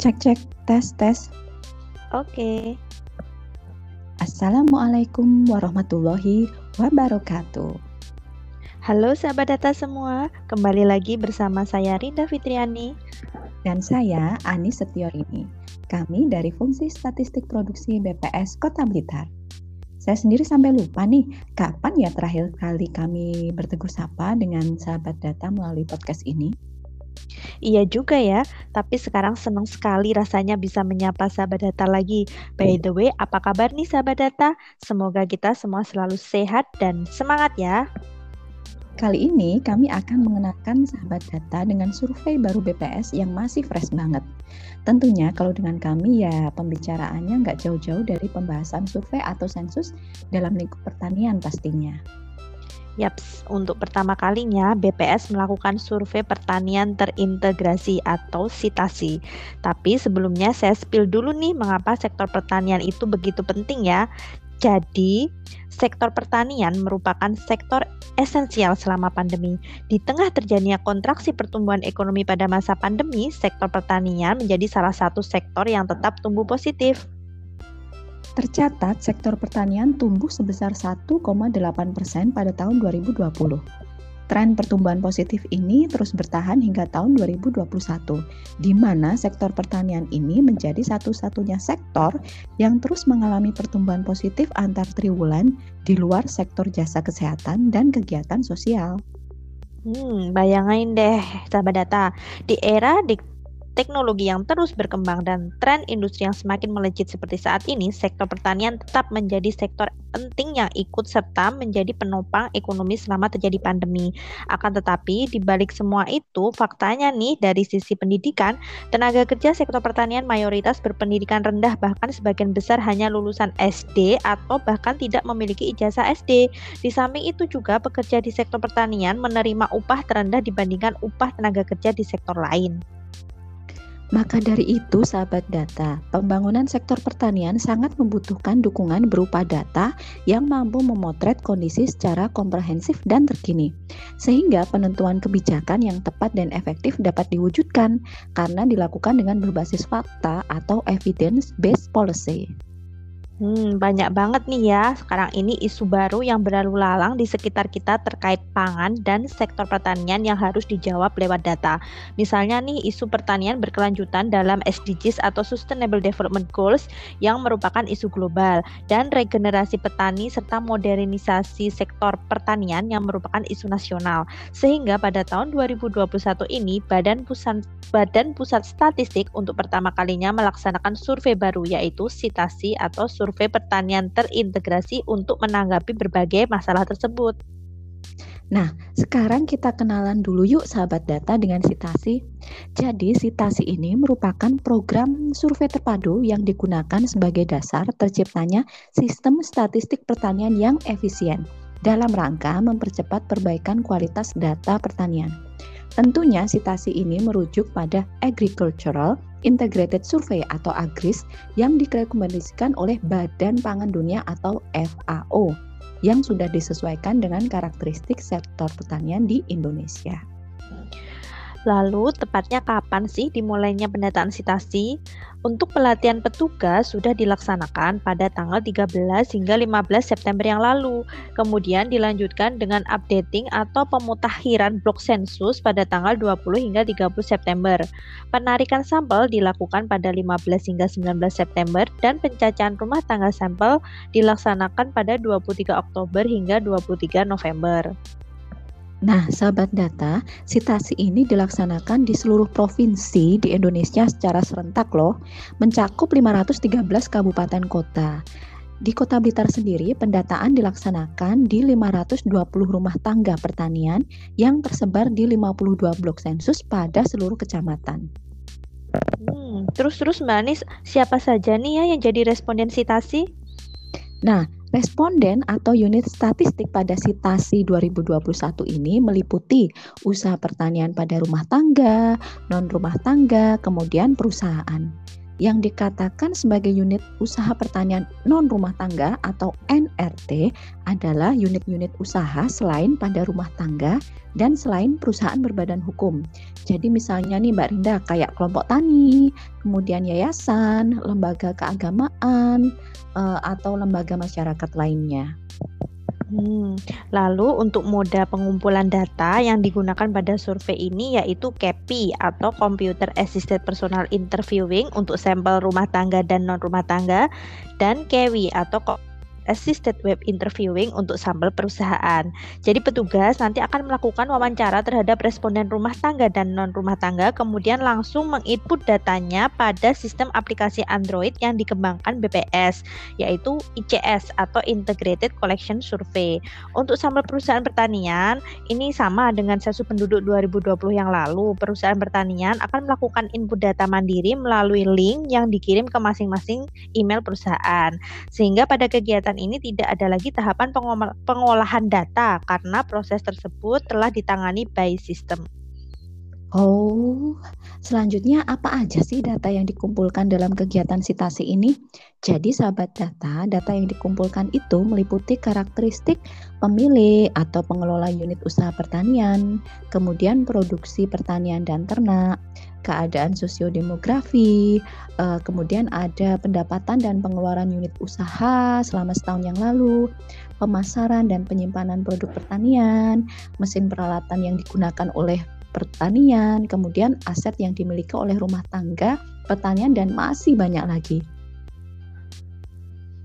Cek cek tes tes. Oke. Assalamualaikum warahmatullahi wabarakatuh. Halo sahabat data semua, kembali lagi bersama saya Rinda Fitriani dan saya Ani Setiorini. Kami dari Fungsi Statistik Produksi BPS Kota Blitar. Saya sendiri sampai lupa nih, kapan ya terakhir kali kami bertegur sapa dengan sahabat data melalui podcast ini? Iya juga ya, tapi sekarang senang sekali rasanya bisa menyapa sahabat data lagi. By the way, apa kabar nih sahabat data? Semoga kita semua selalu sehat dan semangat ya. Kali ini kami akan mengenakan sahabat data dengan survei baru BPS yang masih fresh banget. Tentunya kalau dengan kami ya pembicaraannya nggak jauh-jauh dari pembahasan survei atau sensus dalam lingkup pertanian pastinya. Yaps, untuk pertama kalinya BPS melakukan survei pertanian terintegrasi atau sitasi. Tapi sebelumnya saya spill dulu nih mengapa sektor pertanian itu begitu penting ya. Jadi, sektor pertanian merupakan sektor esensial selama pandemi. Di tengah terjadinya kontraksi pertumbuhan ekonomi pada masa pandemi, sektor pertanian menjadi salah satu sektor yang tetap tumbuh positif. Tercatat sektor pertanian tumbuh sebesar 1,8 persen pada tahun 2020. Tren pertumbuhan positif ini terus bertahan hingga tahun 2021, di mana sektor pertanian ini menjadi satu-satunya sektor yang terus mengalami pertumbuhan positif antar triwulan di luar sektor jasa kesehatan dan kegiatan sosial. Hmm, bayangin deh, sahabat data, di era di teknologi yang terus berkembang dan tren industri yang semakin melejit seperti saat ini, sektor pertanian tetap menjadi sektor penting yang ikut serta menjadi penopang ekonomi selama terjadi pandemi. Akan tetapi, di balik semua itu, faktanya nih dari sisi pendidikan, tenaga kerja sektor pertanian mayoritas berpendidikan rendah bahkan sebagian besar hanya lulusan SD atau bahkan tidak memiliki ijazah SD. Di samping itu juga pekerja di sektor pertanian menerima upah terendah dibandingkan upah tenaga kerja di sektor lain. Maka dari itu, sahabat data, pembangunan sektor pertanian sangat membutuhkan dukungan berupa data yang mampu memotret kondisi secara komprehensif dan terkini, sehingga penentuan kebijakan yang tepat dan efektif dapat diwujudkan karena dilakukan dengan berbasis fakta atau evidence-based policy. Hmm, banyak banget nih ya sekarang ini isu baru yang berlalu lalang di sekitar kita terkait pangan dan sektor pertanian yang harus dijawab lewat data. Misalnya nih isu pertanian berkelanjutan dalam SDGs atau Sustainable Development Goals yang merupakan isu global dan regenerasi petani serta modernisasi sektor pertanian yang merupakan isu nasional. Sehingga pada tahun 2021 ini Badan Pusat Badan Pusat Statistik untuk pertama kalinya melaksanakan survei baru yaitu sitasi atau survei survei pertanian terintegrasi untuk menanggapi berbagai masalah tersebut. Nah, sekarang kita kenalan dulu yuk sahabat data dengan Sitasi. Jadi, Sitasi ini merupakan program survei terpadu yang digunakan sebagai dasar terciptanya sistem statistik pertanian yang efisien dalam rangka mempercepat perbaikan kualitas data pertanian. Tentunya sitasi ini merujuk pada Agricultural Integrated Survey atau AGRIS yang direkomendasikan oleh Badan Pangan Dunia atau FAO yang sudah disesuaikan dengan karakteristik sektor pertanian di Indonesia. Lalu, tepatnya kapan sih dimulainya pendataan sitasi? Untuk pelatihan petugas sudah dilaksanakan pada tanggal 13 hingga 15 September yang lalu. Kemudian dilanjutkan dengan updating atau pemutakhiran blok sensus pada tanggal 20 hingga 30 September. Penarikan sampel dilakukan pada 15 hingga 19 September dan pencacahan rumah tangga sampel dilaksanakan pada 23 Oktober hingga 23 November. Nah, sahabat data, sitasi ini dilaksanakan di seluruh provinsi di Indonesia secara serentak loh, mencakup 513 kabupaten kota. Di Kota Blitar sendiri, pendataan dilaksanakan di 520 rumah tangga pertanian yang tersebar di 52 blok sensus pada seluruh kecamatan. Hmm, terus-terus Mbak Anis, siapa saja nih ya yang jadi responden sitasi? Nah, Responden atau unit statistik pada Sitasi 2021 ini meliputi usaha pertanian pada rumah tangga, non rumah tangga, kemudian perusahaan. Yang dikatakan sebagai unit usaha pertanian non rumah tangga atau NRT adalah unit-unit usaha selain pada rumah tangga dan selain perusahaan berbadan hukum. Jadi misalnya nih Mbak Rinda kayak kelompok tani, kemudian yayasan, lembaga keagamaan, uh, atau lembaga masyarakat lainnya. Hmm, lalu untuk moda pengumpulan data yang digunakan pada survei ini yaitu CAPI atau Computer Assisted Personal Interviewing untuk sampel rumah tangga dan non rumah tangga dan KEWI atau assisted web interviewing untuk sampel perusahaan. Jadi petugas nanti akan melakukan wawancara terhadap responden rumah tangga dan non rumah tangga, kemudian langsung menginput datanya pada sistem aplikasi Android yang dikembangkan BPS, yaitu ICS atau Integrated Collection Survey. Untuk sampel perusahaan pertanian, ini sama dengan sensus penduduk 2020 yang lalu. Perusahaan pertanian akan melakukan input data mandiri melalui link yang dikirim ke masing-masing email perusahaan. Sehingga pada kegiatan ini tidak ada lagi tahapan pengolahan data karena proses tersebut telah ditangani by system. Oh, selanjutnya apa aja sih data yang dikumpulkan dalam kegiatan sitasi ini? Jadi sahabat data, data yang dikumpulkan itu meliputi karakteristik pemilik atau pengelola unit usaha pertanian, kemudian produksi pertanian dan ternak, keadaan sosiodemografi, uh, kemudian ada pendapatan dan pengeluaran unit usaha selama setahun yang lalu, pemasaran dan penyimpanan produk pertanian, mesin peralatan yang digunakan oleh pertanian, kemudian aset yang dimiliki oleh rumah tangga, pertanian, dan masih banyak lagi.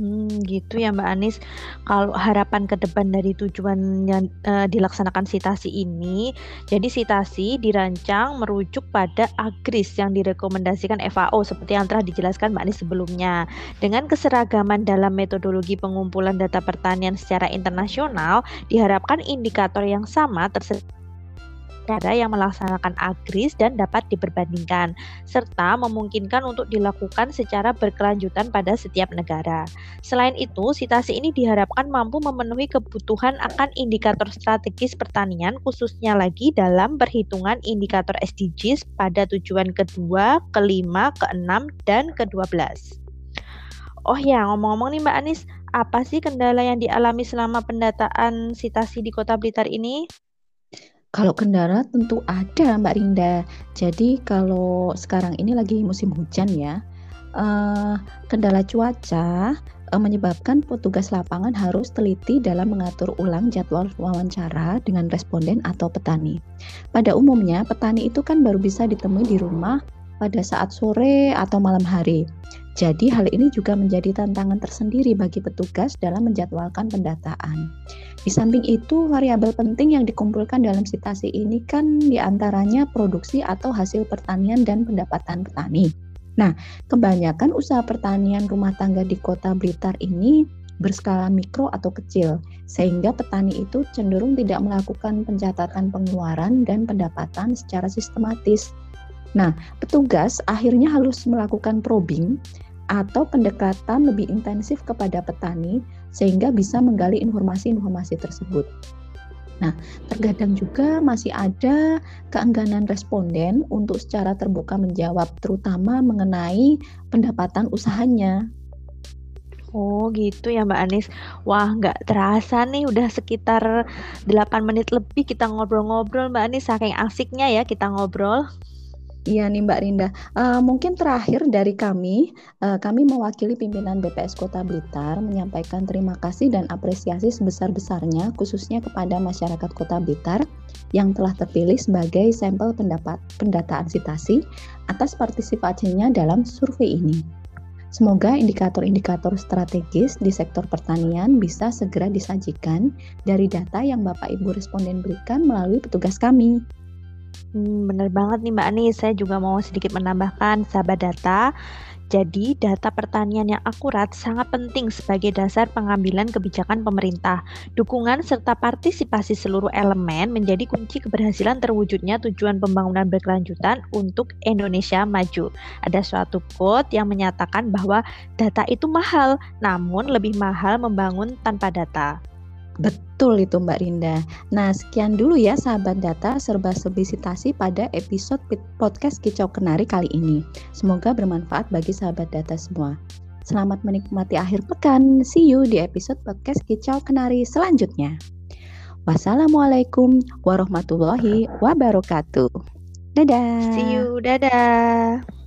Hmm, gitu ya Mbak Anis. Kalau harapan ke depan dari tujuan yang uh, dilaksanakan sitasi ini, jadi sitasi dirancang merujuk pada AGRIS yang direkomendasikan FAO seperti yang telah dijelaskan Mbak Anis sebelumnya. Dengan keseragaman dalam metodologi pengumpulan data pertanian secara internasional, diharapkan indikator yang sama tersedia negara yang melaksanakan agris dan dapat diperbandingkan, serta memungkinkan untuk dilakukan secara berkelanjutan pada setiap negara. Selain itu, sitasi ini diharapkan mampu memenuhi kebutuhan akan indikator strategis pertanian, khususnya lagi dalam perhitungan indikator SDGs pada tujuan kedua, kelima, keenam, dan ke-12. Oh ya, ngomong-ngomong nih Mbak Anis, apa sih kendala yang dialami selama pendataan sitasi di Kota Blitar ini? Kalau kendala tentu ada Mbak Rinda. Jadi kalau sekarang ini lagi musim hujan ya, uh, kendala cuaca uh, menyebabkan petugas lapangan harus teliti dalam mengatur ulang jadwal wawancara dengan responden atau petani. Pada umumnya petani itu kan baru bisa ditemui di rumah pada saat sore atau malam hari. Jadi hal ini juga menjadi tantangan tersendiri bagi petugas dalam menjadwalkan pendataan. Di samping itu, variabel penting yang dikumpulkan dalam sitasi ini kan di antaranya produksi atau hasil pertanian dan pendapatan petani. Nah, kebanyakan usaha pertanian rumah tangga di kota Blitar ini berskala mikro atau kecil, sehingga petani itu cenderung tidak melakukan pencatatan pengeluaran dan pendapatan secara sistematis. Nah, petugas akhirnya harus melakukan probing atau pendekatan lebih intensif kepada petani sehingga bisa menggali informasi-informasi tersebut. Nah, terkadang juga masih ada keengganan responden untuk secara terbuka menjawab, terutama mengenai pendapatan usahanya. Oh gitu ya Mbak Anis. Wah nggak terasa nih udah sekitar 8 menit lebih kita ngobrol-ngobrol Mbak Anis. Saking asiknya ya kita ngobrol. Iya nih Mbak Rinda, uh, mungkin terakhir dari kami, uh, kami mewakili pimpinan BPS Kota Blitar menyampaikan terima kasih dan apresiasi sebesar-besarnya khususnya kepada masyarakat Kota Blitar yang telah terpilih sebagai sampel pendapat pendataan sitasi atas partisipasinya dalam survei ini. Semoga indikator-indikator strategis di sektor pertanian bisa segera disajikan dari data yang Bapak Ibu responden berikan melalui petugas kami. Hmm, bener banget nih Mbak Anis, saya juga mau sedikit menambahkan sahabat data. Jadi, data pertanian yang akurat sangat penting sebagai dasar pengambilan kebijakan pemerintah. Dukungan serta partisipasi seluruh elemen menjadi kunci keberhasilan terwujudnya tujuan pembangunan berkelanjutan untuk Indonesia maju. Ada suatu quote yang menyatakan bahwa data itu mahal, namun lebih mahal membangun tanpa data. Betul itu Mbak Rinda. Nah, sekian dulu ya sahabat data serba serbi sitasi pada episode podcast Kicau Kenari kali ini. Semoga bermanfaat bagi sahabat data semua. Selamat menikmati akhir pekan. See you di episode podcast Kicau Kenari selanjutnya. Wassalamualaikum warahmatullahi wabarakatuh. Dadah. See you. Dadah.